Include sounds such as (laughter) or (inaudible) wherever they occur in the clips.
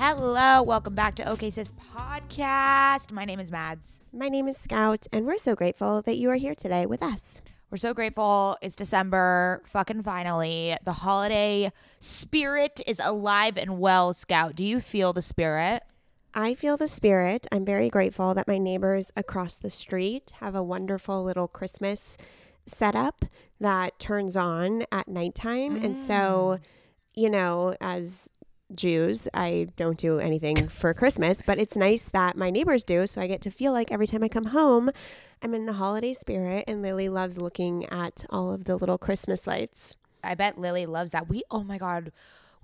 Hello, welcome back to OK Sis Podcast. My name is Mads. My name is Scout, and we're so grateful that you are here today with us. We're so grateful. It's December, fucking finally. The holiday spirit is alive and well, Scout. Do you feel the spirit? I feel the spirit. I'm very grateful that my neighbors across the street have a wonderful little Christmas setup that turns on at nighttime. Mm. And so, mm. you know, as Jews. I don't do anything (laughs) for Christmas, but it's nice that my neighbors do. So I get to feel like every time I come home, I'm in the holiday spirit. And Lily loves looking at all of the little Christmas lights. I bet Lily loves that. We, oh my God.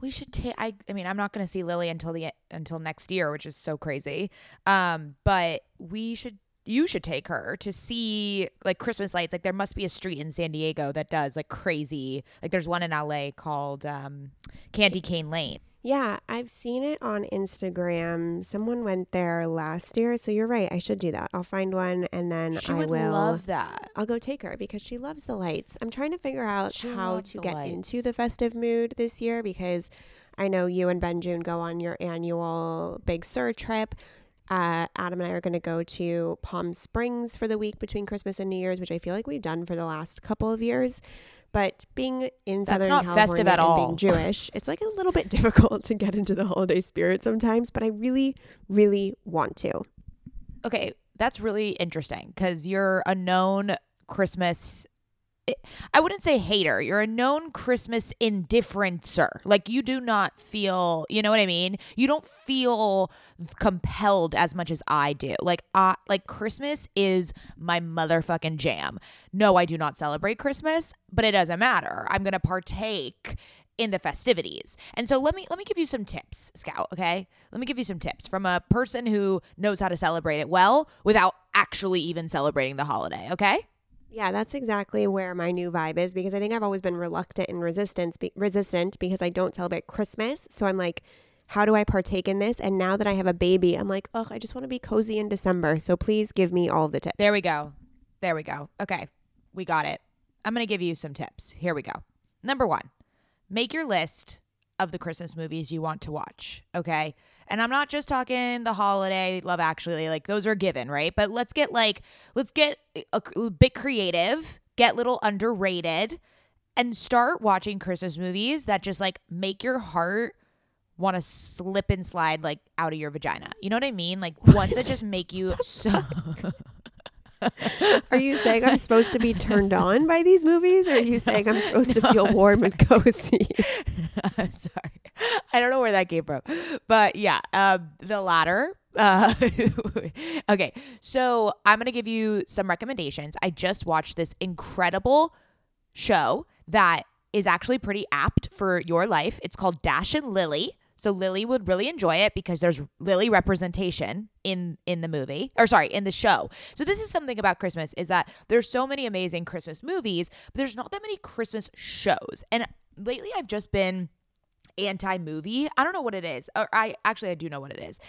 We should take. I. I mean, I'm not going to see Lily until the until next year, which is so crazy. Um, but we should you should take her to see like Christmas lights. Like there must be a street in San Diego that does like crazy. Like there's one in LA called um, Candy Cane Lane. Yeah, I've seen it on Instagram. Someone went there last year, so you're right. I should do that. I'll find one and then she I would will love that. I'll go take her because she loves the lights. I'm trying to figure out she how to get lights. into the festive mood this year because I know you and Ben June go on your annual Big Sur trip. Uh, Adam and I are going to go to Palm Springs for the week between Christmas and New Year's, which I feel like we've done for the last couple of years. But being in That's Southern not California festive at and all. being (laughs) Jewish, it's like a little bit difficult to get into the holiday spirit sometimes. But I really, really want to. Okay, that's really interesting because you're a known Christmas I wouldn't say hater. You're a known Christmas indifferencer. Like you do not feel, you know what I mean? You don't feel compelled as much as I do. Like I like Christmas is my motherfucking jam. No, I do not celebrate Christmas, but it doesn't matter. I'm going to partake in the festivities. And so let me let me give you some tips, Scout, okay? Let me give you some tips from a person who knows how to celebrate it well without actually even celebrating the holiday, okay? Yeah, that's exactly where my new vibe is because I think I've always been reluctant and resistant be- resistant because I don't celebrate Christmas. So I'm like, how do I partake in this? And now that I have a baby, I'm like, oh, I just want to be cozy in December. So please give me all the tips. There we go. There we go. Okay, we got it. I'm going to give you some tips. Here we go. Number one, make your list of the Christmas movies you want to watch. Okay. And I'm not just talking the holiday, Love Actually, like those are given, right? But let's get like, let's get uh, a, a bit creative, get little underrated, and start watching Christmas movies that just like make your heart want to slip and slide like out of your vagina. You know what I mean? Like ones that just make you (laughs) so. Are you saying I'm supposed to be turned on by these movies? Or are you (laughs) saying I'm supposed to feel warm and cozy? (laughs) I'm sorry. I don't know where that came from. But yeah, um, the latter. (laughs) Uh, okay, so I'm going to give you some recommendations. I just watched this incredible show that is actually pretty apt for your life. It's called Dash and Lily. So Lily would really enjoy it because there's Lily representation in in the movie or sorry, in the show. So this is something about Christmas is that there's so many amazing Christmas movies, but there's not that many Christmas shows. And lately I've just been anti movie. I don't know what it is. Or I actually I do know what it is.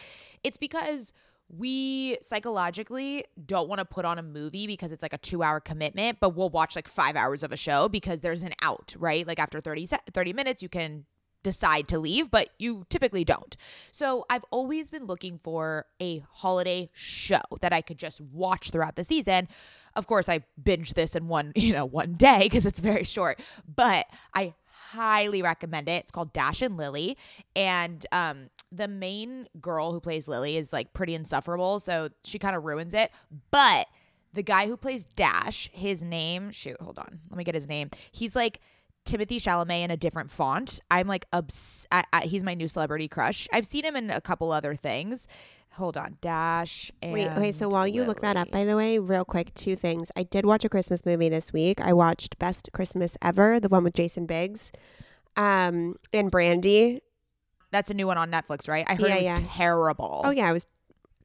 It's because we psychologically don't want to put on a movie because it's like a two hour commitment, but we'll watch like five hours of a show because there's an out, right? Like after 30, 30 minutes, you can decide to leave, but you typically don't. So I've always been looking for a holiday show that I could just watch throughout the season. Of course, I binge this in one, (laughs) you know, one day because it's very short, but I highly recommend it. It's called Dash and Lily. And um, the main girl who plays Lily is like pretty insufferable. So she kind of ruins it. But the guy who plays Dash, his name, shoot, hold on. Let me get his name. He's like, Timothée Chalamet in a different font. I'm like obs- I, I, he's my new celebrity crush. I've seen him in a couple other things. Hold on, Dash. Wait, okay. So while you look that up, by the way, real quick, two things. I did watch a Christmas movie this week. I watched Best Christmas Ever, the one with Jason Biggs, um, and Brandy. That's a new one on Netflix, right? I heard yeah, it was yeah. terrible. Oh yeah, it was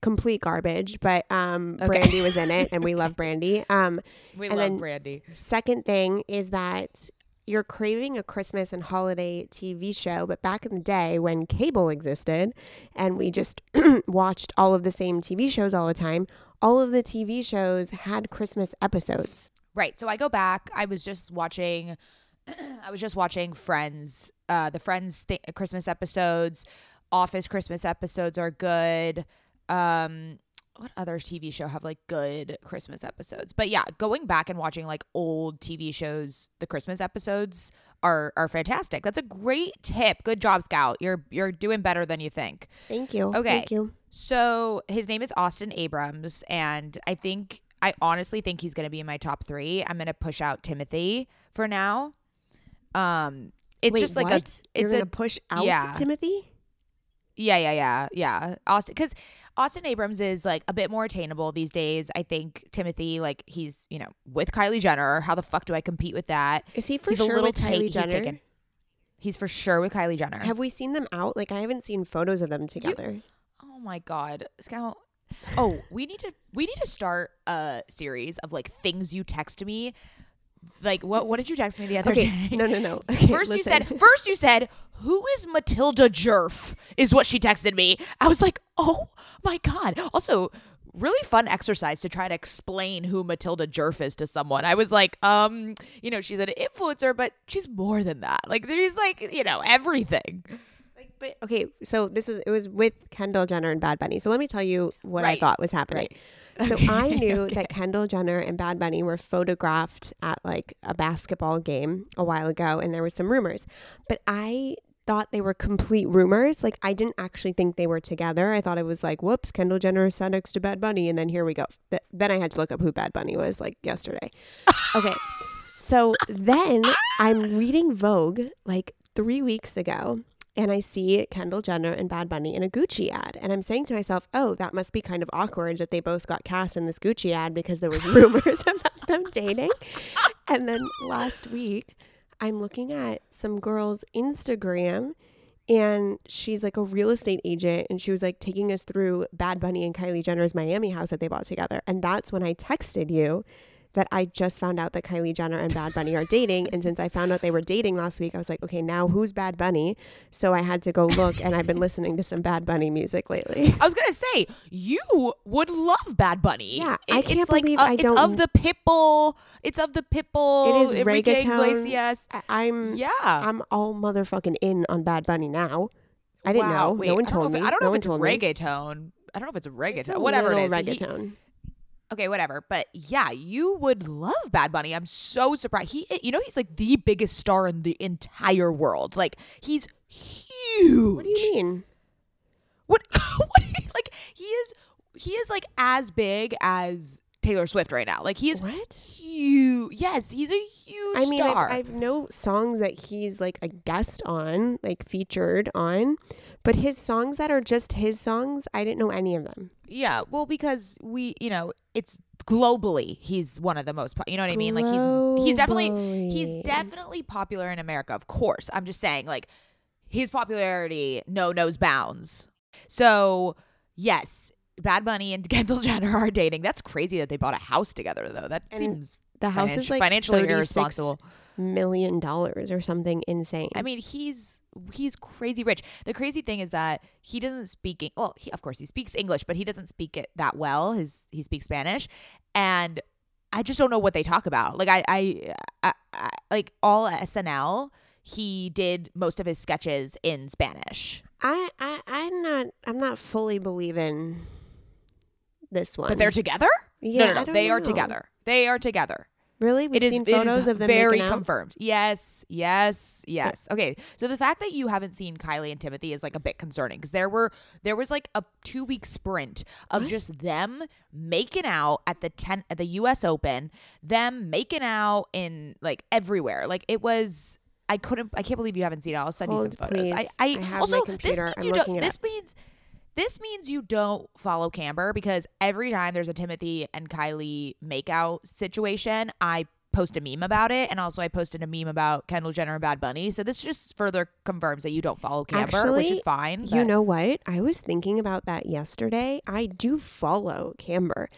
complete garbage, but um, okay. Brandy was in it, and we (laughs) love Brandy. Um, we love Brandy. Second thing is that you're craving a Christmas and holiday TV show, but back in the day when cable existed and we just (clears throat) watched all of the same TV shows all the time, all of the TV shows had Christmas episodes. Right. So I go back, I was just watching (clears throat) I was just watching Friends, uh the Friends th- Christmas episodes, Office Christmas episodes are good. Um what other TV show have like good Christmas episodes? But yeah, going back and watching like old TV shows, the Christmas episodes are are fantastic. That's a great tip. Good job, Scout. You're you're doing better than you think. Thank you. Okay. Thank you. So his name is Austin Abrams, and I think I honestly think he's gonna be in my top three. I'm gonna push out Timothée for now. Um, it's Wait, just like what? a. It's You're gonna push out yeah. Timothée. Yeah, yeah, yeah, yeah. Austin, because Austin Abrams is like a bit more attainable these days. I think Timothée, like he's you know with Kylie Jenner. How the fuck do I compete with that? Is he for he's sure a little with Kylie he's Jenner? taken- He's for sure with Kylie Jenner. Have we seen them out? Like I haven't seen photos of them together. oh my god, Scout. Oh, we need to we need to start a series of like things you text me. Like what? What did you text me the other okay. day? No, no, no. (laughs) Okay, First you said, first you said, who is Matilda Djerf? Is what she texted me. I was like, oh my god. Also, really fun exercise to try to explain who Matilda Djerf is to someone. I was like, um, you know, she's an influencer, but she's more than that. Like she's like, you know, everything. Like, but okay, so this was it was with Kendall Jenner and Bad Bunny. So let me tell you what I thought was happening. Right. (laughs) So I knew that Kendall Jenner and Bad Bunny were photographed at like a basketball game a while ago, and there was some rumors, but I thought they were complete rumors. Like I didn't actually think they were together. I thought it was like, whoops, Kendall Jenner sat next to Bad Bunny, and then here we go. Th- then I had to look up who Bad Bunny was like yesterday. (laughs) Okay. So then I'm reading Vogue like three weeks ago, and I see Kendall Jenner and Bad Bunny in a Gucci ad. And I'm saying to myself, oh, that must be kind of awkward that they both got cast in this Gucci ad because there was (laughs) rumors (laughs) about them dating. And then last week, I'm looking at some girl's Instagram and she's like a real estate agent and she was like taking us through Bad Bunny and Kylie Jenner's Miami house that they bought together. And that's when I texted you that I just found out that Kylie Jenner and Bad Bunny are dating. And since I found out they were dating last week, I was like, okay, now who's Bad Bunny? So I had to go look, and I've been listening to some Bad Bunny music lately. (laughs) I was gonna say you would love Bad Bunny. Yeah, I can't it's like, believe uh, I don't- It's of the Pitbull. It's of the Pitbull. It is Enrique reggaeton. Iglesias. I- I'm Yeah. I'm all motherfucking in on Bad Bunny now. I didn't Wow, know. Wait, no one I don't know told if- me. I don't no know if it's told me. reggaeton. I don't know if it's reggaeton. It's whatever it is. He- reggaeton. Okay, whatever. But yeah, you would love Bad Bunny. I'm so surprised. He, you know, he's like the biggest star in the entire world. Like he's huge. what do you mean? What? (laughs) what? you- Like he is. He is like as big as Taylor Swift right now. Like he is What? huge. Yes, he's a huge I mean, I've. I've no songs that he's like a guest on, like featured on, but his songs that are just his songs, I didn't know any of them. yeah, well, because we, you know, it's globally he's one of the most. Po- you know what I mean? Like he's he's definitely he's definitely popular in America. Of course, I'm just saying like his popularity no knows bounds. So yes. Bad Bunny and (laughs) Kendall Jenner are dating. That's crazy that they bought a house together, though. That And seems The house is like financially irresponsible. Million dollars or something insane. I mean, he's he's crazy rich. The crazy thing is that he doesn't speak. Well, he, of course he speaks English, but he doesn't speak it that well. His he speaks Spanish, and I just don't know what they talk about. Like I I, I, I like all SNL. He did most of his sketches in Spanish, I, I I'm not I'm not fully believing this one. but they're together. yeah, no, no, no. They are together. They are together. Really? We've it is seen is photos of them very confirmed. Yes, yes, yes. Okay, so the fact that you haven't seen Kylie and Timothée is like a bit concerning because there were there was like a two week sprint of just them making out at the ten at the U.S. Open, them making out in like everywhere. Like it was. I couldn't. I can't believe you haven't seen it. I'll send Hold, you oh, some photos. I, please. I, I have my also computer. this I'm means you don't. This means this means you don't follow Camber because every time there's a Timothée and Kylie makeout situation, I post a meme about it, and also I posted a meme about Kendall Jenner and Bad Bunny. So this just further confirms that you don't follow Camber, which is Actually, fine. You know what? I was thinking about that yesterday. I do follow Camber,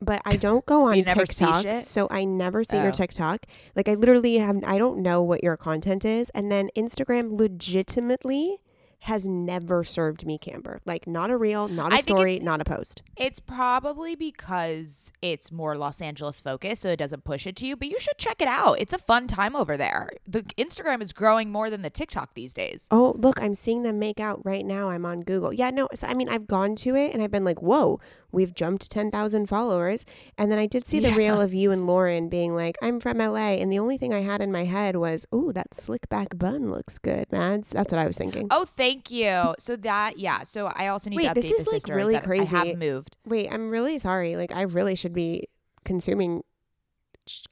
but I don't go (laughs) on never TikTok, so I never see Oh. your TikTok. Like I literally have I don't know what your content is, and then Instagram legitimately has never served me Camber. Like not a reel, not a I story, not a post. It's probably because it's more Los Angeles focused, so it doesn't push it to you. But you should check it out. It's a fun time over there. The Instagram is growing more than the TikTok these days. Oh, look, I'm seeing them make out right now. I'm on Google. Yeah, no, so, I mean, I've gone to it and I've been like, whoa, we've jumped 10,000 followers. And then I did see the Yeah. reel of you and Lauren being like, I'm from LA. And the only thing I had in my head was, oh, that slick back bun looks good, Mads. That's what I was thinking. Oh, thank you. So that yeah. So I also need to update this is, the like, really that I crazy. have moved. Wait, I'm really sorry. Like, I really should be consuming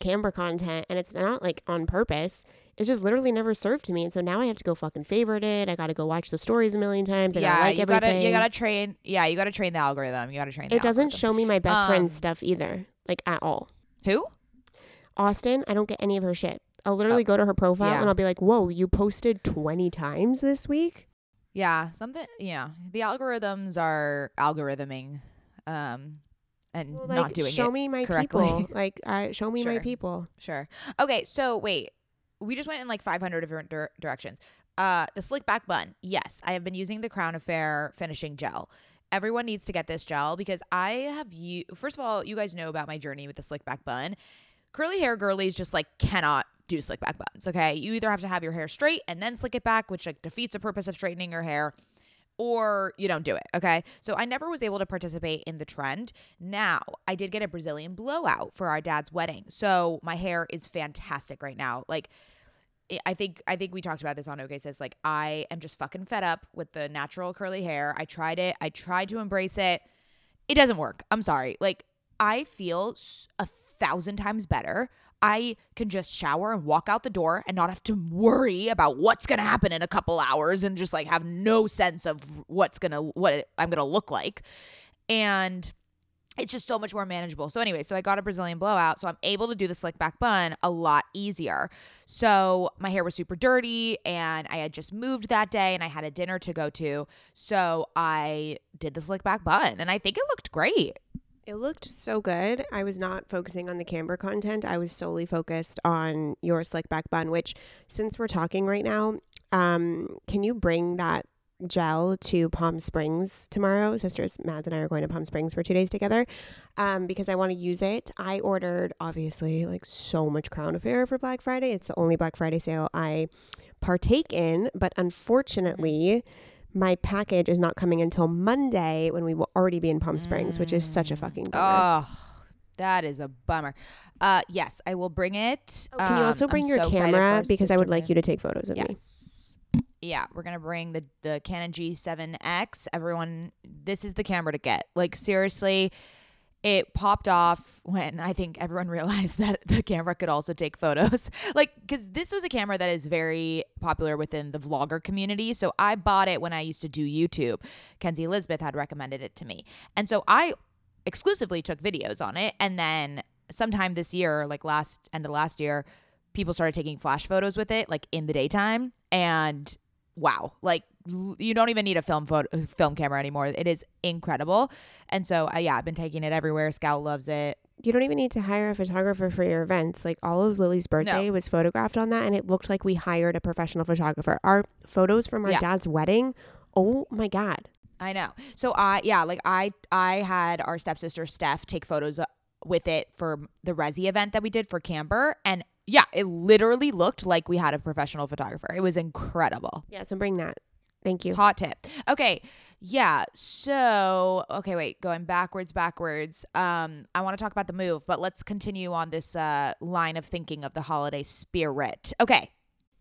Camber content and it's not like on purpose. It's just literally never served to me. And so now I have to go fucking favorite it. I got to go watch the stories a million times. I yeah, gotta like you everything. gotta you gotta train. Yeah, you gotta train the algorithm. You gotta train. The it doesn't algorithm. show me my best Um, friend's stuff either, like at all. who. Austin, I don't get any of her shit. I'll literally go to her profile Oh, yeah. and I'll be like, "Whoa, you posted twenty times this week." Yeah, something. Yeah, the algorithms are algorithming, um, and Well, not like, doing show it Show me my correctly. people. Like, uh, show me my people. Sure. Okay, so wait. We just went in like 500 different dir- directions. Uh, the slick back bun. Yes, I have been using the Crown Affair finishing gel. Everyone needs to get this gel because I have you. First of all, you guys know about my journey with the slick back bun. Curly hair girlies just like cannot do slick back buns. Okay, you either have to have your hair straight and then slick it back, which like defeats the purpose of straightening your hair, or you don't do it. Okay. So I never was able to participate in the trend. Now, I did get a Brazilian blowout for our dad's wedding. So my hair is fantastic right now. Like, I- think I think we talked about this on OK Sis like I am just fucking fed up with the natural curly hair. I tried it. I tried to embrace it. It doesn't work. I'm sorry. Like I feel a thousand times better. I can just shower and walk out the door and not have to worry about what's going to happen in a couple hours and just like have no sense of what's going to what I'm going to look like. And it's just so much more manageable. So anyway, so I got a Brazilian blowout, so I'm able to do the slick back bun a lot easier. So my hair was super dirty and I had just moved that day and I had a dinner to go to. So I did the slick back bun and I think it looked great. It looked so good. I was not focusing on the camber content. I was solely focused on your slick back bun, which since we're talking right now, um, can you bring that gel to Palm Springs tomorrow? Sisters Mads and I are going to Palm Springs for two days together um, because I want to use it. I ordered, obviously, like so much Crown Affair for Black Friday. It's the only Black Friday sale I partake in, but unfortunately, my package is not coming until Monday when we will already be in Palm Springs, which is such a fucking bummer. Oh, that is a bummer. Uh, yes, I will bring it. Oh, Can you also Um, bring I'm your so camera because I would like you to take photos of me. Yes. Yeah, we're gonna bring the the Canon G7X. Everyone, this is the camera to get. Like seriously, it popped off when I think everyone (laughs) realized that the camera could also take photos. (laughs) like, because this was a camera that is very popular within the vlogger community. So I bought it when I used to do YouTube. Kenzie Elizabeth had recommended it to me, and so I exclusively took videos on it. And then sometime this year, like last end of last year, people started taking flash photos with it, like in the daytime. And wow, like you don't even need a film photo, film camera anymore. It is incredible. And so, uh, yeah, I've been taking it everywhere. Scout loves it. You don't even need to hire a photographer for your events. Like all of Lily's birthday was photographed on that, and it looked like we hired a professional photographer. Our photos from our Yeah. dad's wedding, oh my God. I know. So I yeah, like I I had our stepsister Steph take photos uh, with it for the Resy event that we did for Camber and yeah, it literally looked like we had a professional photographer. It was incredible. Yeah, so bring that. Thank you. Hot tip. Okay. Yeah. So, okay, wait, going backwards, backwards. Um, I want to talk about the move, but let's continue on this uh line of thinking of the holiday spirit. Okay.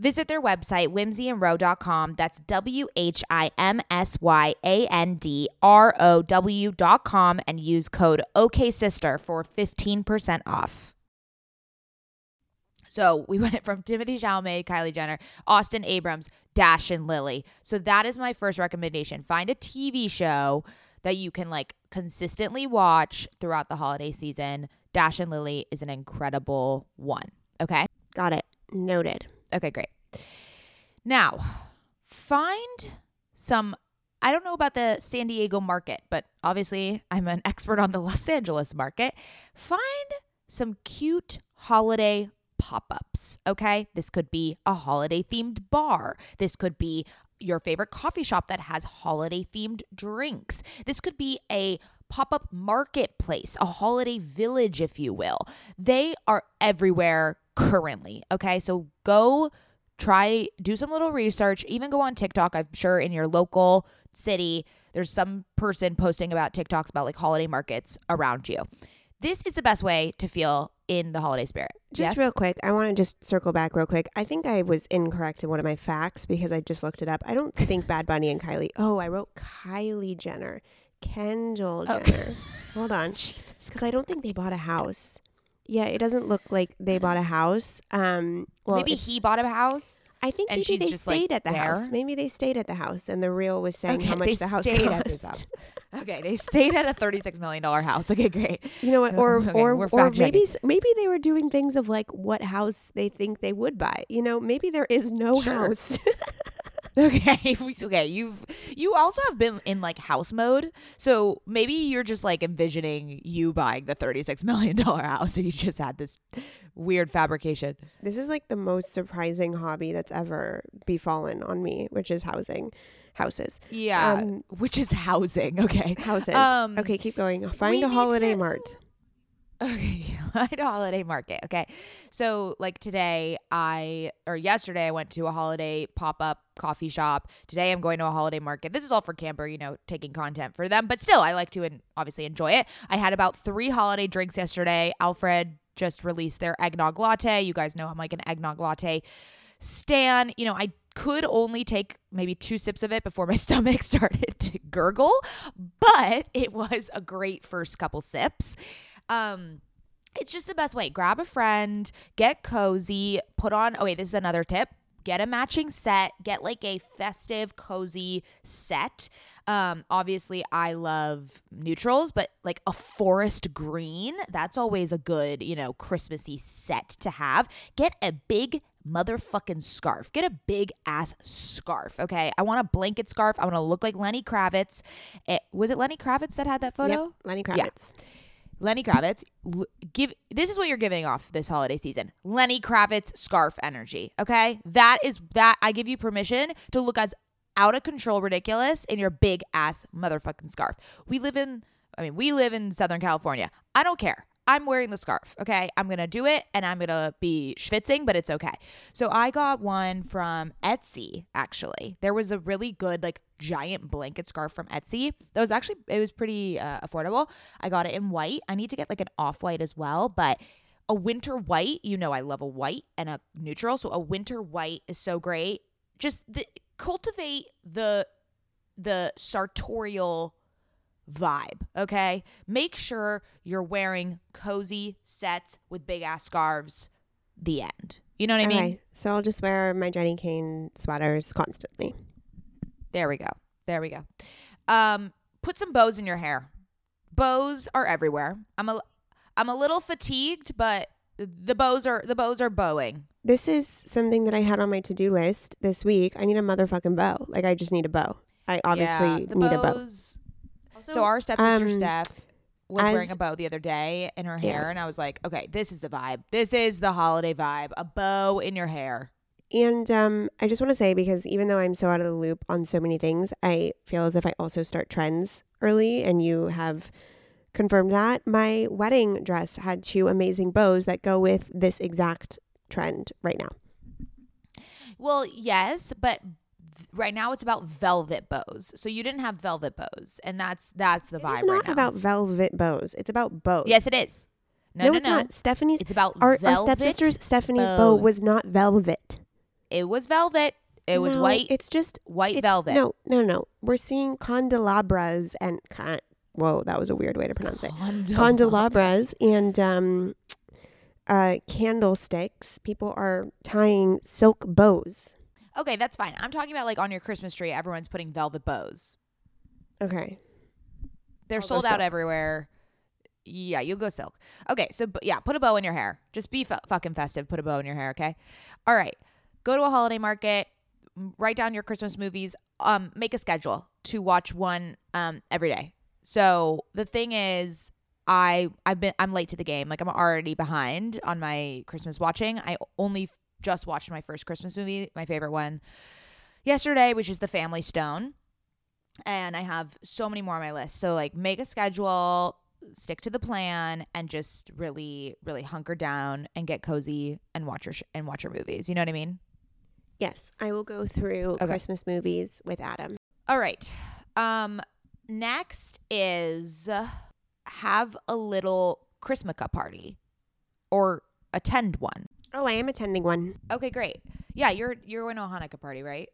Visit their website, whimsyandrow.com. That's W H I M S Y A N D R O W.com and use code OKSister for 15% off. So we (laughs) went from Timothée Chalamet, Kylie Jenner, Austin Abrams, Dash, and Lily. So that is my first recommendation. Find a TV show that you can like consistently watch throughout the holiday season. Dash and Lily is an incredible one. Okay. Got it. Noted. Okay, great. Now, find some. I don't know about the San Diego market, but obviously I'm an (laughs) expert on the Los Angeles market. Find some cute holiday pop ups, okay? This could be a holiday themed bar. This could be your favorite coffee shop that has holiday themed drinks. This could be a pop up marketplace, a holiday village, if you will. They are everywhere currently, okay? So go try, do some little research, even go on TikTok. I'm sure in your local city, there's some person posting about TikToks about like holiday markets around you. This is the best way to feel in the holiday spirit. Just Yes? real quick, I want to just circle back real quick. I think I was incorrect in one of my facts because I just looked it up. I don't think Bad Bunny and Kylie. Oh, I wrote Kylie Jenner, Kendall Oh. Jenner. (laughs) Hold on, because I don't think they bought a house. Yeah, it doesn't look like they bought a house. Um, well, Maybe he bought a house. I think maybe they just, like, stayed at the there. house. Maybe they stayed at the house, and the reel was saying how much the house stayed cost. house. Okay, they stayed at a $36 million house. Okay, great. You know what? (laughs) Or Okay, or or maybe maybe they were doing things of like what house they think they would buy. You know, maybe there is no Sure. house. (laughs) (laughs) Okay, (laughs) okay. You've you also have been in like house mode, so maybe you're just like envisioning you buying the thirty six million dollar house, and you just had this weird fabrication. this is like the most surprising hobby that's ever befallen on me, which is housing houses. Yeah, Um, which is housing. Okay, Houses. Um, okay, keep going. Find a holiday to- mart. Okay, (laughs) find a holiday market. Okay, so like today, I or yesterday I went to a holiday pop up coffee shop. Today I'm going to a holiday market. This is all for Camber, you know, taking content for them, but still I like to and obviously enjoy it. I had about three holiday drinks yesterday. Alfred just released their eggnog latte. You guys know I'm like an eggnog latte stan. You know, I could only take maybe two sips of it before my (laughs) stomach started to gurgle, but it was a great first couple sips. Um, it's just the best way. Grab a friend, get cozy, put on. Oh, wait, this is another tip. Get a matching set. Get like a festive, cozy set. Um, obviously, I love neutrals, but like a forest green, that's always a good, you know, Christmassy set to have. Get a big motherfucking scarf. Get a big ass scarf, okay? I want a blanket scarf. I want to look like Lenny Kravitz. It, was it Lenny Kravitz that had that photo? Yep, Lenny Yeah. Lenny Kravitz, give this is what you're giving off this holiday season. Lenny Kravitz scarf energy. Okay, that is that. I give you permission to look as out of control, ridiculous in your big ass motherfucking scarf. We live in, I mean, we live in Southern California. I don't care. I'm wearing the scarf. Okay, I'm gonna do it, and I'm gonna be schwitzing, but it's okay. So I got one from Etsy. Actually, there was a really good like giant blanket scarf from Etsy. That was actually it was pretty uh, affordable. I got it in white. I need to get like an off white as well, but a winter white. You know, I love a white and a neutral. So a winter white is so great. Just the, cultivate the the sartorial vibe, okay? Make sure you're wearing cozy sets with big ass scarves. The end. You know what I mean? Okay, so I'll just wear my Jenni Kayne sweaters constantly. There we go. There we go. Um, put some bows in your hair. Bows are everywhere. I'm a I'm a little fatigued, but the bows are the bows are bowing. This is something that I had on my to do list this week. I need a motherfucking bow. Like I just need a bow. I obviously Yeah, the need a bow. bows- So our stepsister um, Steph was as- wearing a bow the other day in her Yeah. hair, and I was like, okay, this is the vibe. This is the holiday vibe. A bow in your hair. And um, I just want to say, because even though I'm so out of the loop on so many things, I feel as if I also start trends early, and you have confirmed that. My wedding dress had two amazing bows that go with this exact trend right now. Well, yes, but right now it's about velvet bows. So you didn't have velvet bows, and that's that's the vibe It's not right about velvet bows. It's about bows. yes, it is. No, no, no, it's no. not. Stephanie's It's about our, our stepsister's Stephanie's bow was not velvet. It was velvet. It was No, white. It's just white it's, velvet. No, no, no. We're seeing candelabras and con- whoa, that was a weird way to pronounce it. Candelabras and um, uh, candlesticks. People are tying silk bows. Okay, that's fine. I'm talking about like on your Christmas tree, everyone's putting velvet bows. Okay. They're I'll sold out silk. everywhere. Yeah, you'll go silk. Okay, so b- yeah, put a bow in your hair. Just be fu- fucking festive. Put a bow in your hair, okay? All right. Go to a holiday market. Write down your Christmas movies. Um, make a schedule to watch one um every day. So the thing is, I I've been I'm late to the game. Like I'm already behind on my Christmas watching. I only just watched my first Christmas movie, my favorite one, yesterday, which is The Family Stone and I have so many more on my list. So like make a schedule, stick to the plan, and just really, really hunker down and get cozy and watch your sh- and watch your movies. You know what I mean? Yes, I will go through Okay. Christmas movies with Adam. All right. Um, next is have a little Christmaka party or attend one. Oh, I am attending one. Okay, great. Yeah, you're you're going to a Hanukkah party, right?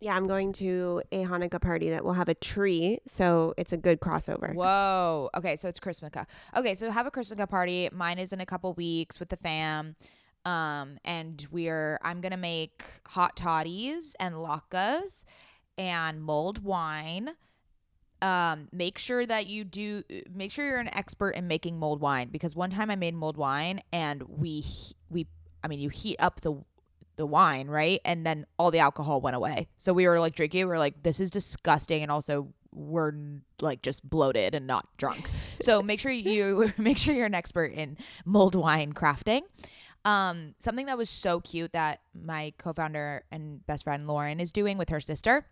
Yeah, I'm going to a Hanukkah party that will have a tree, so it's a good crossover. Whoa. Okay, so it's Christmaka. Okay, so have a Christmaka party. Mine is in a couple weeks with the fam. Um, and we're I'm gonna make hot toddies and latkes and mulled wine. Um, make sure that you do make sure you're an expert in making mulled wine because one time I made mulled wine and we we I mean you heat up the the wine, right? And then all the alcohol went away. So we were like drinking, we are like, this is disgusting. And also we're like just bloated and not drunk. So make sure you (laughs) make sure you're an expert in mulled wine crafting. Um, something that was so cute that my co-founder and best friend Lauren is doing with her sister.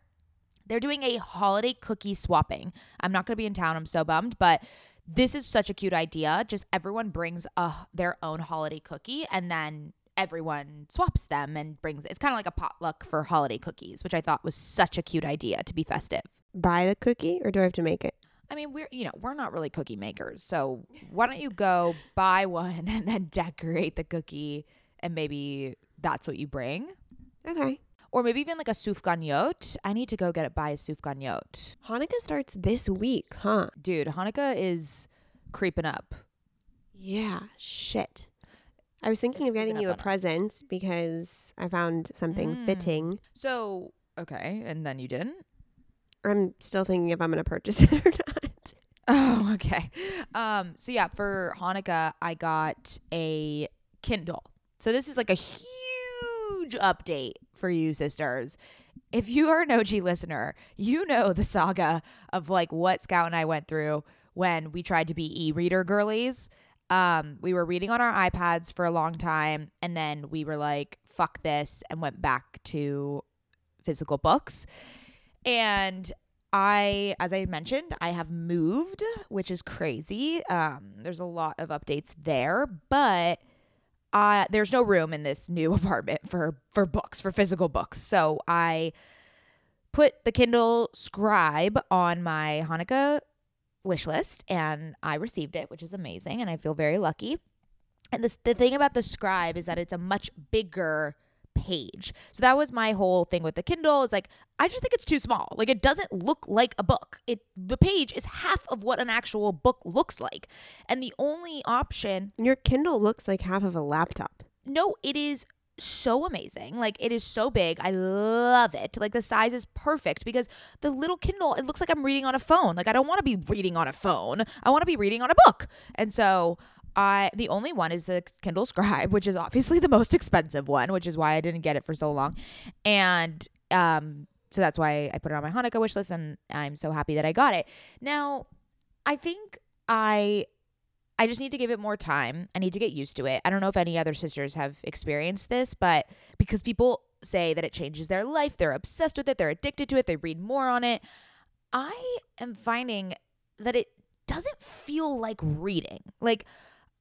They're doing a holiday cookie swapping. I'm not going to be in town. I'm so bummed, but this is such a cute idea. Just everyone brings a, their own holiday cookie and then everyone swaps them and brings it's kind of like a potluck for holiday cookies, which I thought was such a cute idea to be festive. Buy the cookie, or do I have to make it? I mean, we're you know, we're not really cookie makers. So why don't you go (laughs) buy one and then decorate the cookie and maybe that's what you bring? Okay. Or maybe even like a sufganiyot. I need to go get it buy a sufganiyot. Hanukkah starts this week, huh? Dude, Hanukkah is creeping up. Yeah, shit. I was thinking of getting you a up on us. present because I found something Mm. fitting. So, okay, and then you didn't? I'm still thinking if I'm going to purchase (laughs) it or not. Oh, okay. Um, so yeah, for Hanukkah, I got a Kindle. So this is like a huge update for you sisters. If you are an OG listener, you know the saga of like what Scout and I went through when we tried to be e-reader girlies. Um, we were reading on our iPads for a long time, and then we were like, "Fuck this," and went back to physical books. And I, as I mentioned, I have moved, which is crazy. Um, there's a lot of updates there, but uh, there's no room in this new (laughs) apartment for for books, for physical books. So I put the Kindle Scribe on my Hanukkah wish list, and I received it, which is amazing, and I feel very lucky. And this, the thing about the Scribe is that it's a much bigger page. So that was my whole thing with the Kindle is like I just think it's too small. Like it doesn't look like a book. It the page is half of what an actual book looks like. And the only option, Your Kindle looks like half of a laptop. no, it is so amazing. Like it is so big. I love it. Like the size is perfect because the little Kindle, it looks like I'm reading on a phone. Like I don't want to be reading on a phone. I want to be reading on a book. And so I the only one is the Kindle Scribe, which is obviously the most expensive one, which is why I didn't get it for so long. And um so that's why I put it on my Hanukkah wish list and I'm so happy that I got it. Now, I think I I just need to give it more time. I need to get used to it. I don't know if any other sisters have experienced this, but because people say that it changes their life. They're obsessed with it. They're addicted to it. They read more on it. I am finding that it doesn't feel like reading. Like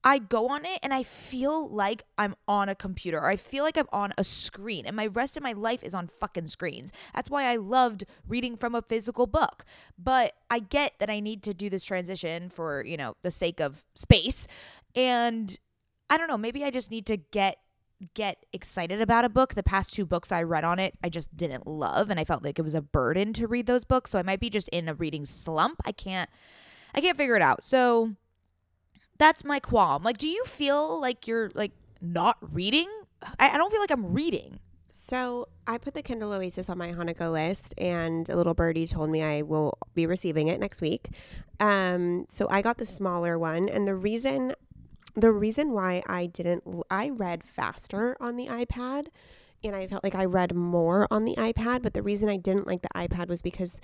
I go on it and I feel like I'm on a computer or I feel like I'm on a screen and my rest of my life is on fucking screens. That's why I loved reading from a physical book. But I get that I need to do this transition for, you know, the sake of space. And I don't know, maybe I just need to get get excited about a book. The past two books I read on it, I just didn't love and I felt like it was a burden to read those books. So I might be just in a reading slump. I can't I can't figure it out. So that's my qualm. Like, do you feel like you're like not reading? I, I don't feel like I'm reading. So I put the Kindle Oasis on my Hanukkah list, and a little birdie told me I will be receiving it next week. Um, so I got the smaller one, and the reason, the reason why I didn't, I read faster on the iPad, and I felt like I read more on the iPad. But the reason I didn't like the iPad was because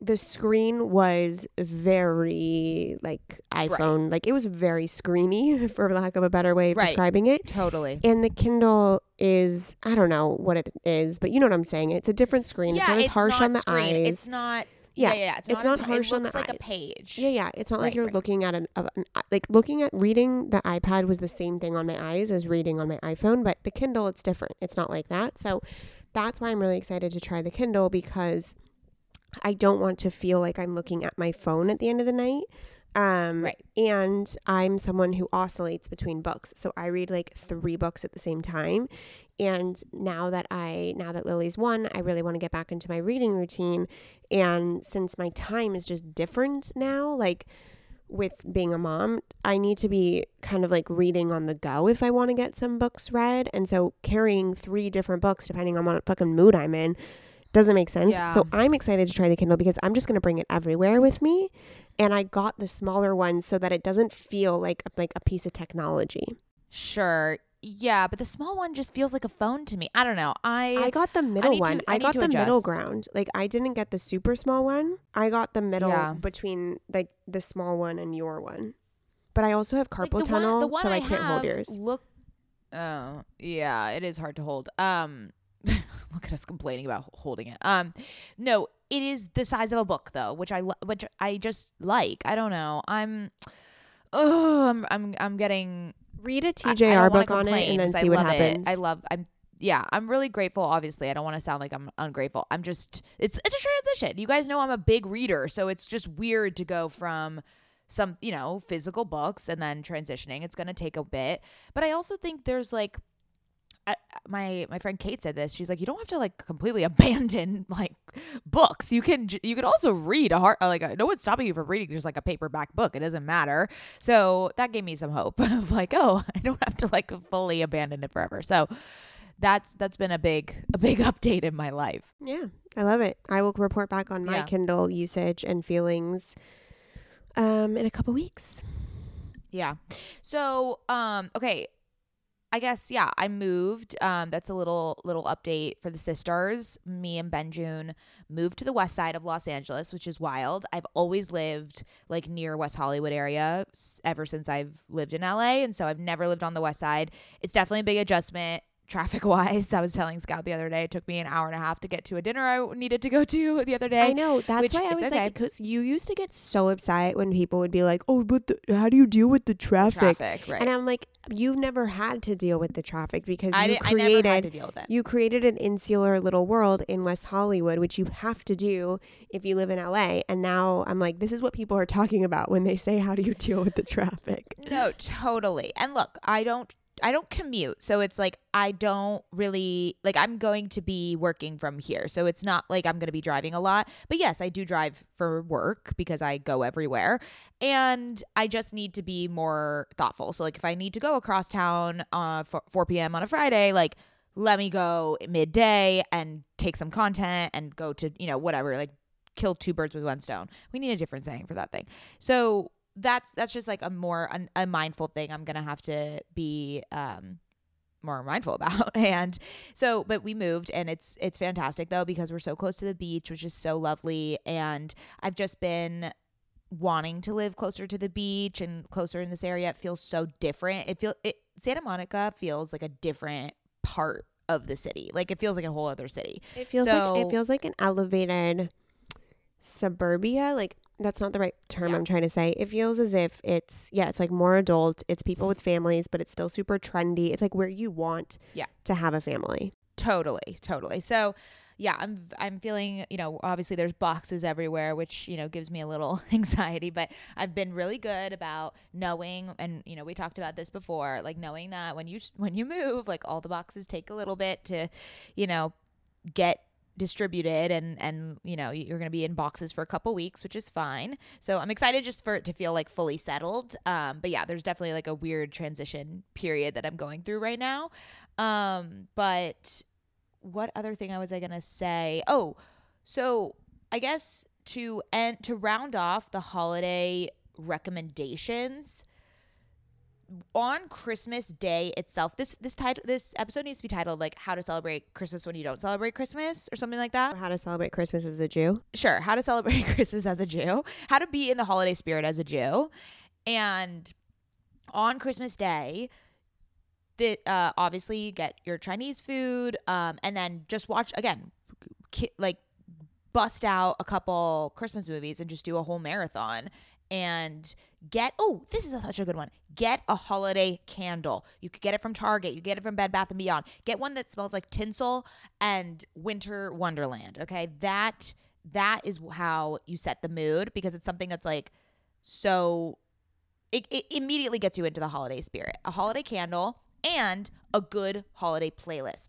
the screen was very like iPhone, like it was very screeny, (laughs) for lack of a better way of Right. describing it. Totally. And the Kindle is, I don't know what it is, but you know what I'm saying. It's a different screen. Yeah, it's not as harsh on the screen. eyes. It's not. Yeah, Yeah, yeah. It's, it's not, not as- harsh It on looks the like a page. yeah, yeah. It's not like you're right. looking at an, an like looking at reading the iPad was the same thing on my eyes as reading on my iPhone, but the Kindle it's different. It's not like that. So that's why I'm really excited to try the Kindle because I don't want to feel like I'm looking at my phone at the end of the night. Um, Right. And I'm someone who oscillates between books. So I read like three books at the same time. And now that I, now that Lily's one, I really want to get back into my reading routine. And since my time is just different now, like with being a mom, I need to be kind of like reading on the go if I want to get some books read. And so carrying three different books, depending on what fucking mood I'm in, doesn't make sense. Yeah. So I'm excited to try the Kindle because I'm just going to bring it everywhere with me. And I got the smaller one so that it doesn't feel like like a piece of technology. Sure. Yeah, but the small one just feels like a phone to me. I don't know. I I got the middle to- one. I I, got to the middle ground. Like I didn't get the super small one. I got the middle Yeah. between like the small one and your one. But I also have like, carpal one- tunnel, the one so I, can't hold yours. Look. Oh yeah, it is hard to hold. Um, (laughs) look at us complaining about holding it. Um, no, it is the size of a book though, which I which I just like. I don't know. I'm. Oh, I'm I'm I'm getting Read a TJR book on it and then see I what love it. happens. I love. I'm. Yeah, I'm really grateful. Obviously, I don't want to sound like I'm ungrateful. I'm just. It's it's a transition. You guys know I'm a big reader, so it's just weird to go from some you know physical books and then transitioning. It's gonna take a bit, but I also think there's like. I, my my friend Kate said this. She's like, you don't have to like completely (laughs) abandon like books. You can you can also read a hard like no one's stopping you from reading just like a paperback book. It doesn't matter. So that gave me some hope (laughs) of like, oh, (laughs) I don't have to like fully abandon it forever. So that's that's been a big a big update in my life. Yeah, I love it. I will report back on my Yeah. Kindle usage and feelings um, in a couple weeks. Yeah. So, um, okay. I guess yeah, I moved. Um, that's a little little update for the sisters. Me and Benjune moved to the west side of Los Angeles, which is wild. I've always lived like near West Hollywood area ever since I've lived in LA, and so I've never lived on the west side. It's definitely a big adjustment. Traffic (laughs) wise, I was telling Scout the other day, it took me an hour and a half to get to a dinner I needed to go to the other day. I know. That's why I was okay. like, because you used to get so upset when people would be like, "Oh, but the, how do you deal with the traffic?" Traffic, right? And I'm like, you've never had to deal with the traffic because I, you did, created never had to deal with it. you created an insular little world in West Hollywood, which you have to do if you live in LA. And now I'm like, this is what people are talking about when they say, "How do you deal with the traffic?" No, totally. And look, I don't I don't commute. So it's like I don't really like I'm going to be working from here. So it's not like I'm going to be driving a lot. But yes, I do drive for work because I go everywhere. And I just need to be more thoughtful. So like if I need to go across town uh for 4 p.m. on a Friday, like let me go midday and take some content and go to, you know, whatever, like kill two birds with one stone. We need a different saying for that thing. So that's that's just like a more an, a mindful thing I'm gonna have to be um more mindful (laughs) about and so but we moved and it's it's fantastic though because we're so close to the beach which is so lovely and I've just been wanting to live closer to the beach and closer in this area it feels so different it feel it Santa Monica feels like a different part of the city. Like it feels like a whole other city. It feels like it feels like an elevated suburbia. Like that's not the right term Yeah. I'm trying to say. It feels as if it's yeah, it's like more adult. It's people with families, but it's still super trendy. It's like where you want Yeah. to have a family. Totally, totally. So, yeah, I'm I'm feeling, you know, obviously there's boxes everywhere, which, you know, gives me a little (laughs) anxiety, but I've been really good about knowing and, you know, we talked about this before, like knowing that when you when you move, like all the boxes take a little bit to, you know, get distributed and and you know you're going to be in boxes for a couple weeks which is fine. So i'm excited just for it to feel like fully settled. Um but yeah there's definitely like a weird transition period that i'm going through right now. Um but what other thing was I gonna say? Oh, so I guess to end to round off the holiday recommendations on Christmas Day itself. This this title this episode needs to be titled like how to celebrate Christmas when you don't celebrate Christmas or something like that. Or how to celebrate Christmas as a Jew. Sure, how to celebrate (laughs) Christmas as a Jew, how to be in the holiday spirit as a Jew, and on Christmas Day, that uh, obviously you get your Chinese food, um, and then just watch again, ki- like bust out a couple Christmas movies and just do a whole marathon and get oh this is a, such a good one. Get a holiday candle. You could get it from target. You get it from bed bath and beyond. Get one that smells like tinsel and winter wonderland okay? That that is how you set the mood because it's something that's like so it, it immediately gets you into the holiday spirit. A holiday candle and a good holiday playlist.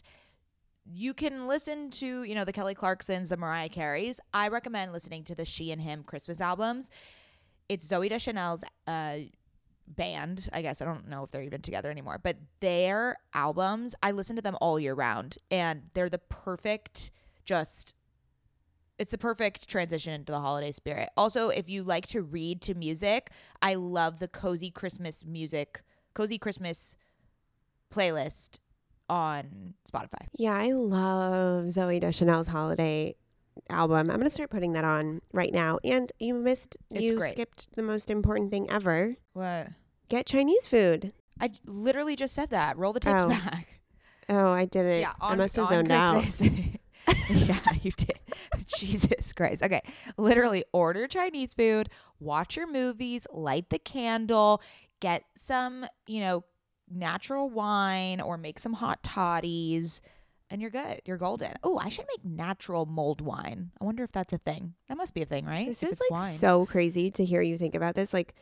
You can listen to you know the kelly clarksons the mariah careys. I recommend listening to the she and him christmas albums it's zooey deschanel's uh band i guess i don't know if they're even together anymore but their albums i listen to them all year round and they're the perfect just it's the perfect transition into the holiday spirit. Also, if you like to read to music, I love the cozy Christmas music, cozy Christmas playlist on Spotify. Yeah, I love Zooey Deschanel's holiday album. I'm gonna start putting that on right now. And you missed It's you great. skipped the most important thing ever. What? Get Chinese food. I literally just said that. Roll the tapes Oh. back. Oh, I didn't. Yeah, I on, must have on zoned out. Christmas. (laughs) yeah, you did. (laughs) Jesus Christ. Okay. Literally order Chinese food, watch your movies, light the candle, get some, you know, natural wine or make some hot toddies and you're good. You're golden. Oh, I should make natural mold wine. I wonder if that's a thing. That must be a thing, right? This If is like wine. so crazy to hear you think about this. Like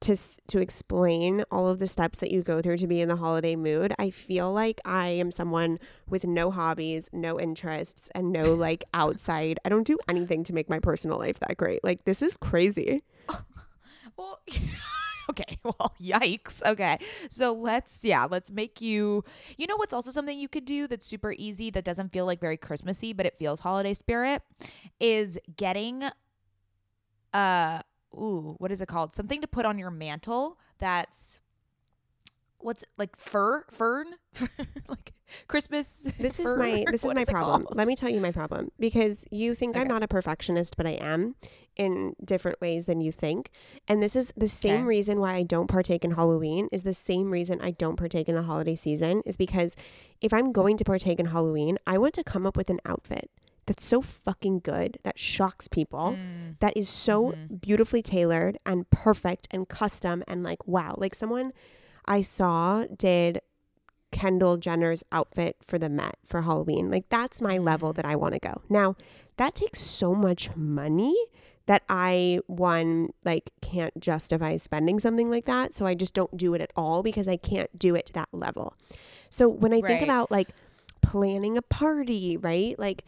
to to explain all of the steps that you go through to be in the holiday mood. I feel like I am someone with no hobbies, no interests, and no (laughs) like outside. I don't do anything to make my personal life that great. Like this is crazy. (laughs) Well, (laughs) (laughs) okay. (laughs) Well, yikes. Okay. So let's, yeah, let's make you, you know, what's also something you could do that's super easy that doesn't feel like very Christmassy, but it feels holiday spirit is getting, uh, ooh, what is it called? Something to put on your mantle that's, what's like fur, fern, (laughs) like Christmas. This is my (laughs) this is my it problem. Let me tell you my problem because you think I'm not a perfectionist, but I am in different ways than you think. And this is the same Okay. reason why I don't partake in Halloween is the same reason I don't partake in the holiday season is because if I'm going to partake in Halloween, I want to come up with an outfit that's so fucking good that shocks people Mm, that is so Mhm. beautifully tailored and perfect and custom and like wow like someone i saw did kendall jenner's outfit for the met for halloween. Like that's my level that i want to go. Now that takes so much money that i one like can't justify spending something like that. So i just don't do it at all because i can't do it to that level. So when i think about like planning a party right? Like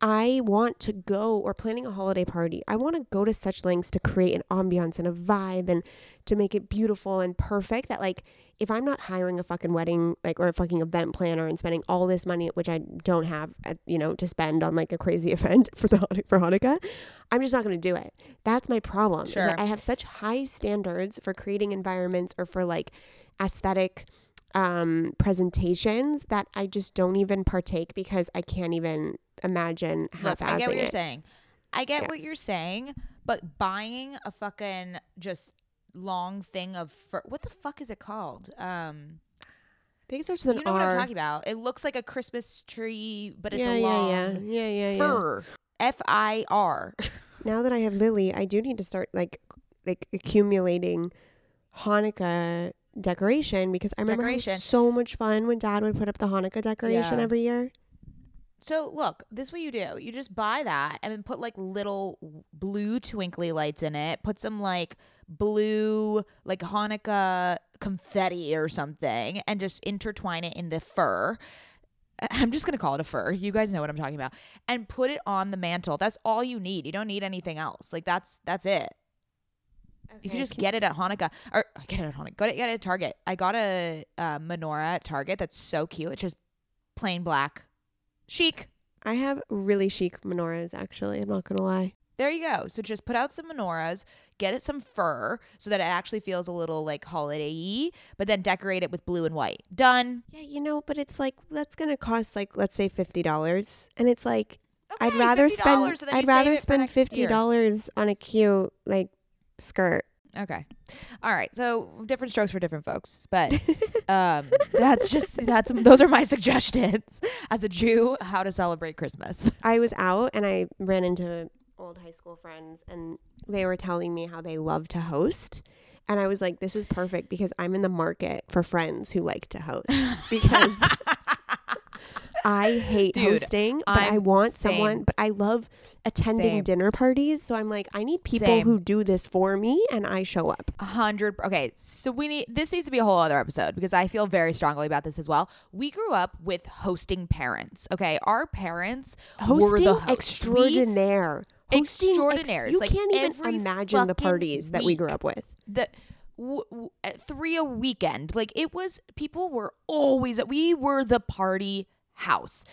I want to go or planning a holiday party. I want to go to such lengths to create an ambiance and a vibe and to make it beautiful and perfect that like if I'm not hiring a fucking wedding like or a fucking event planner and spending all this money which I don't have uh, you know to spend on like a crazy (laughs) event for the for Hanukkah, I'm just not going to do it. That's my problem. Sure. I have such high standards for creating environments or for like aesthetic um presentations that I just don't even partake because I can't even imagine Look, I half-assing get what you're it. saying. I get Yeah. what you're saying, but buying a fucking just long thing of fur, what the fuck is it called? Um, think starts with You know what I'm talking about? It looks like a Christmas tree, but it's yeah, a long yeah, yeah, yeah, yeah, yeah. fir. F I R. (laughs) Now that I have Lily, I do need to start like like accumulating Hanukkah decoration because I remember having Decoration. so much fun when Dad would put up the Hanukkah decoration Yeah. every year. So look, this is what you do. You just buy that and then put like little blue twinkly lights in it. Put some like blue like Hanukkah confetti or something and just intertwine it in the fur. (laughs) I'm just gonna call it a fur. You guys know what I'm talking about. And put it on the mantle. That's all you need. You don't need anything else. Like that's that's it. You can just get it at Hanukkah or get it at Hanukkah. Go to get it at Target. I got a, uh menorah at Target that's so cute. It's just plain black, chic. I have really chic menorahs. Actually, I'm not gonna lie. There you go. So just put out some menorahs, get it some fur so that it actually feels a little like holiday-y, but then decorate it with blue and white. Done. Yeah, you know, but it's like that's gonna cost like let's say fifty dollars, and it's like I'd rather spend so I'd rather spend next fifty year. dollars on a cute like skirt. Okay. All right. So different strokes for different folks, but (laughs) um, that's just that's those are my suggestions as a Jew how to celebrate Christmas. (laughs) I was out and I ran into old high school friends and they were telling me how they love to host. And I was like, this is perfect because I'm in the market for friends who like to host (laughs) because I hate Dude, hosting, but i I'm want same. someone, but I love attending Same. dinner parties. So I'm like, I need people Same. who do this for me and I show up. A hundred. Okay, so we need this needs to be a whole other episode because I feel very strongly about this as well. We grew up with hosting parents. Okay, our parents were Hosting the hosts. We- extraordinaire. Ex- Extraordinaires, you like can't even imagine the parties that we grew up with. the w- w- three a weekend. Like it was, people were always. We were the party house.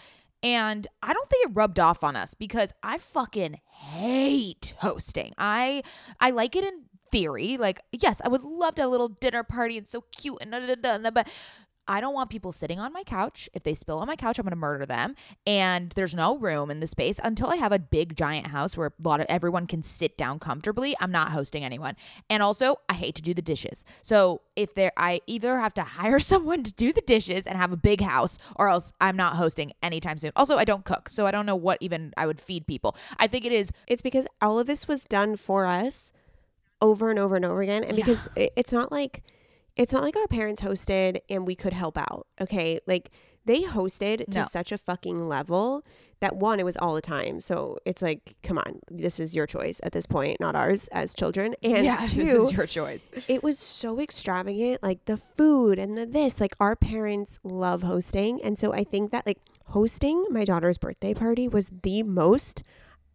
And I don't think it rubbed off on us because I fucking hate hosting. I I like it in theory. Like, yes, I would love to have a little dinner party and so cute and da, da, da, but I don't want people sitting on my couch. If they spill on my couch, I'm going to murder them. And there's no room in the space until I have a big giant house where a lot of everyone can sit down comfortably. I'm not hosting anyone. And also, I hate to do the dishes. So if there, I either have to (laughs) hire someone to do the dishes and have a big house, or else I'm not hosting anytime soon. Also, I don't cook, so I don't know what even I would feed people. I think it is It's because all of this was done for us over and over and over again. And because it, it's not like it's not like our parents hosted and we could help out. Okay. Like they hosted to No. such a fucking level that one, it was all the time. So it's like, come on, this is your choice at this point, not ours as children. And yeah, two, (laughs) this is your choice. it was so extravagant like the food and the this like our parents love hosting and so i think that like hosting my daughter's birthday party was the most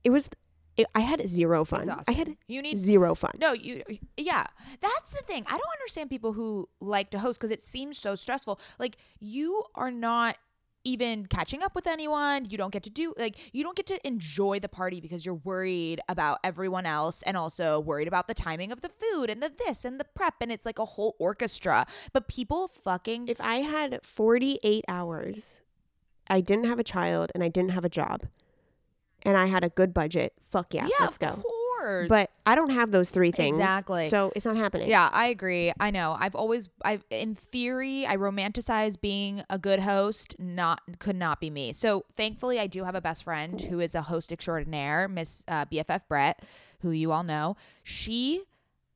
it was it, i had zero fun i Exhausting. had You need zero fun No, you yeah. That's the thing. I don't understand people who like to host because it seems so stressful. Like you are not even catching up with anyone. You don't get to do like you don't get to enjoy the party because you're worried about everyone else and also worried about the timing of the food and the this and the prep and it's like a whole orchestra. But people fucking if i had 48 hours i didn't have a child and i didn't have a job and i had a good budget fuck yeah, yeah, let's of go course. but i don't have those three things Exactly. so it's not happening Yeah, I agree. I know. I've always I've in theory I romanticize being a good host, not could not be me. So thankfully I do have a best friend who is a host extraordinaire, Miss uh, BFF Brett, who you all know. She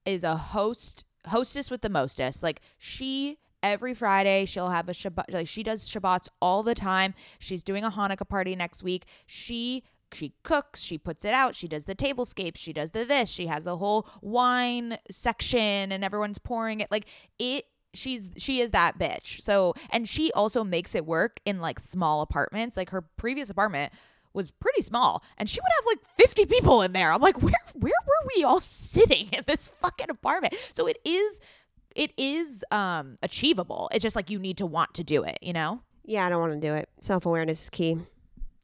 is a host hostess with the mostest. Like she every Friday she'll have a Shabbat like she does Shabbats all the time. She's doing a Hanukkah party next week. She she cooks, she puts it out, she does the tablescapes, she does the this, she has the whole wine section and everyone's pouring it like it she's she is that bitch. So and she also makes it work in like small apartments. Like her previous apartment was pretty small and she would have like 50 people in there. I'm like, where where were we all sitting in this fucking apartment? So it is it is um achievable. It's just like you need to want to do it, you know? yeah i don't want to do it self-awareness is key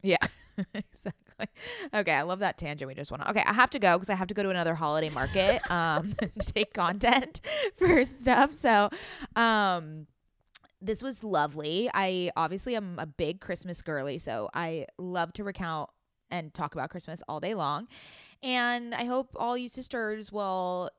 Yeah, (laughs) exactly. (laughs) Okay, I love that tangent we just went on. Okay, I have to go because I have to go to another holiday market (laughs) um, (laughs) to take content for stuff. So, um, this was lovely. I obviously am a big Christmas girly, so I love to recount and talk about Christmas all day long. And I hope all you sisters will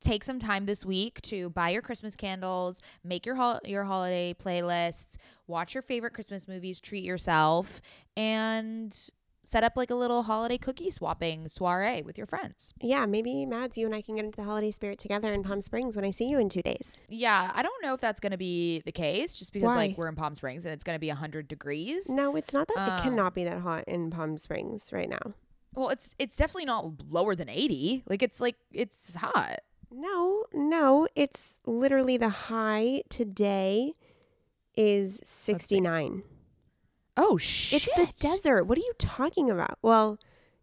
take some time this week to buy your Christmas candles, make your hol- your holiday playlists, watch your favorite Christmas movies, treat yourself, and set up like a little holiday cookie swapping soiree with your friends. Yeah, maybe Mads, you and I can get into the holiday spirit together in Palm Springs when I see you in two days. Yeah, I don't know if that's going to be the case just because Why? like we're in Palm Springs and it's going to be 100 degrees. No, it's not that it Um, cannot be that hot in Palm Springs right now. Well, it's it's definitely not lower than 80. Like it's like it's hot. No, no, it's literally the high today is 69. Oh shit. It's the desert. What are you talking about? Well,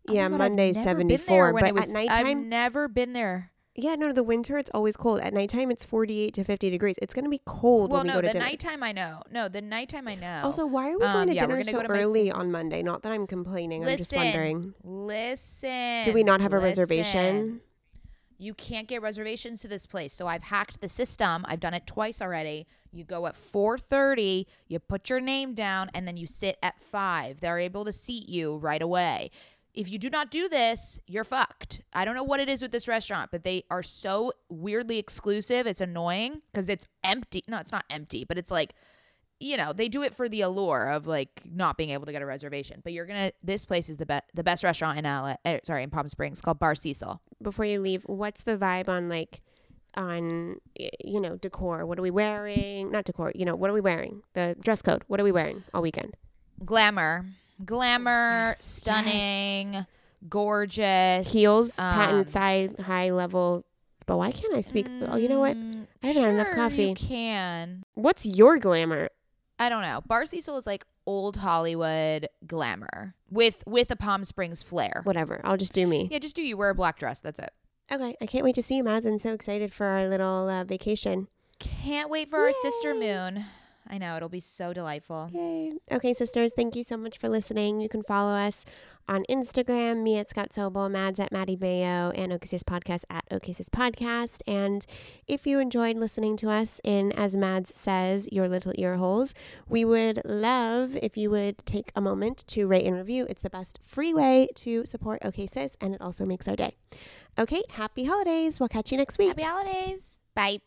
Oh yeah, God, never been 74, there when but was- at nighttime, I've never been there. yeah, no, the winter it's always cold. At nighttime it's 48 to 50 degrees. It's going to be cold Well, when we no, go to the dinner. nighttime I know. No, the nighttime I know. Also, why are we Um, going to yeah, dinner gonna so to my early on Monday? Not that I'm complaining. I'm just wondering. listen. Do we not have a listen. reservation? You can't get reservations to this place. So I've hacked the system. I've done it twice already. You go at 4:30, you put your name down and then you sit at 5. They're able to seat you right away. If you do not do this, you're fucked. I don't know what it is with this restaurant, but they are so weirdly exclusive. It's annoying because it's empty. No, it's not empty, but it's like you know, they do it for the allure of like not being able to get a reservation. But you're gonna. This place is the best, the best restaurant in LA. eh, sorry, in Palm Springs, called Bar Cecil. Before you leave, what's the vibe on like on you know decor? What are we wearing? Not decor. You know what are we wearing? The dress code. What are we wearing all weekend? Glamour, glamour, Yes, stunning, gorgeous Heels, um, patent thigh, high level. But why can't I speak? oh, you know what? mm, I haven't had enough coffee. You can. What's your glamour? I don't know. Bar Cecil is like old Hollywood glamour with with a Palm Springs flair. Whatever. I'll just do me. Yeah, just do you wear a black dress. That's it. Okay. I can't wait to see you, Mads. I'm so excited for our little uh, vacation. Can't wait for our sister moon. I know it'll be so delightful. Yay. Okay, sisters, thank you so much for listening. You can follow us on Instagram, me at Scout Sobel, Mads at Mady Maio, and OK Sis Podcast at OK Sis Podcast. And if you enjoyed listening to us in, as Mads says, your little ear holes, we would love if you would take a moment to rate and review. It's the best free way to support OK Sis, and it also makes our day. Okay, happy holidays. We'll catch you next week. Happy holidays. Bye.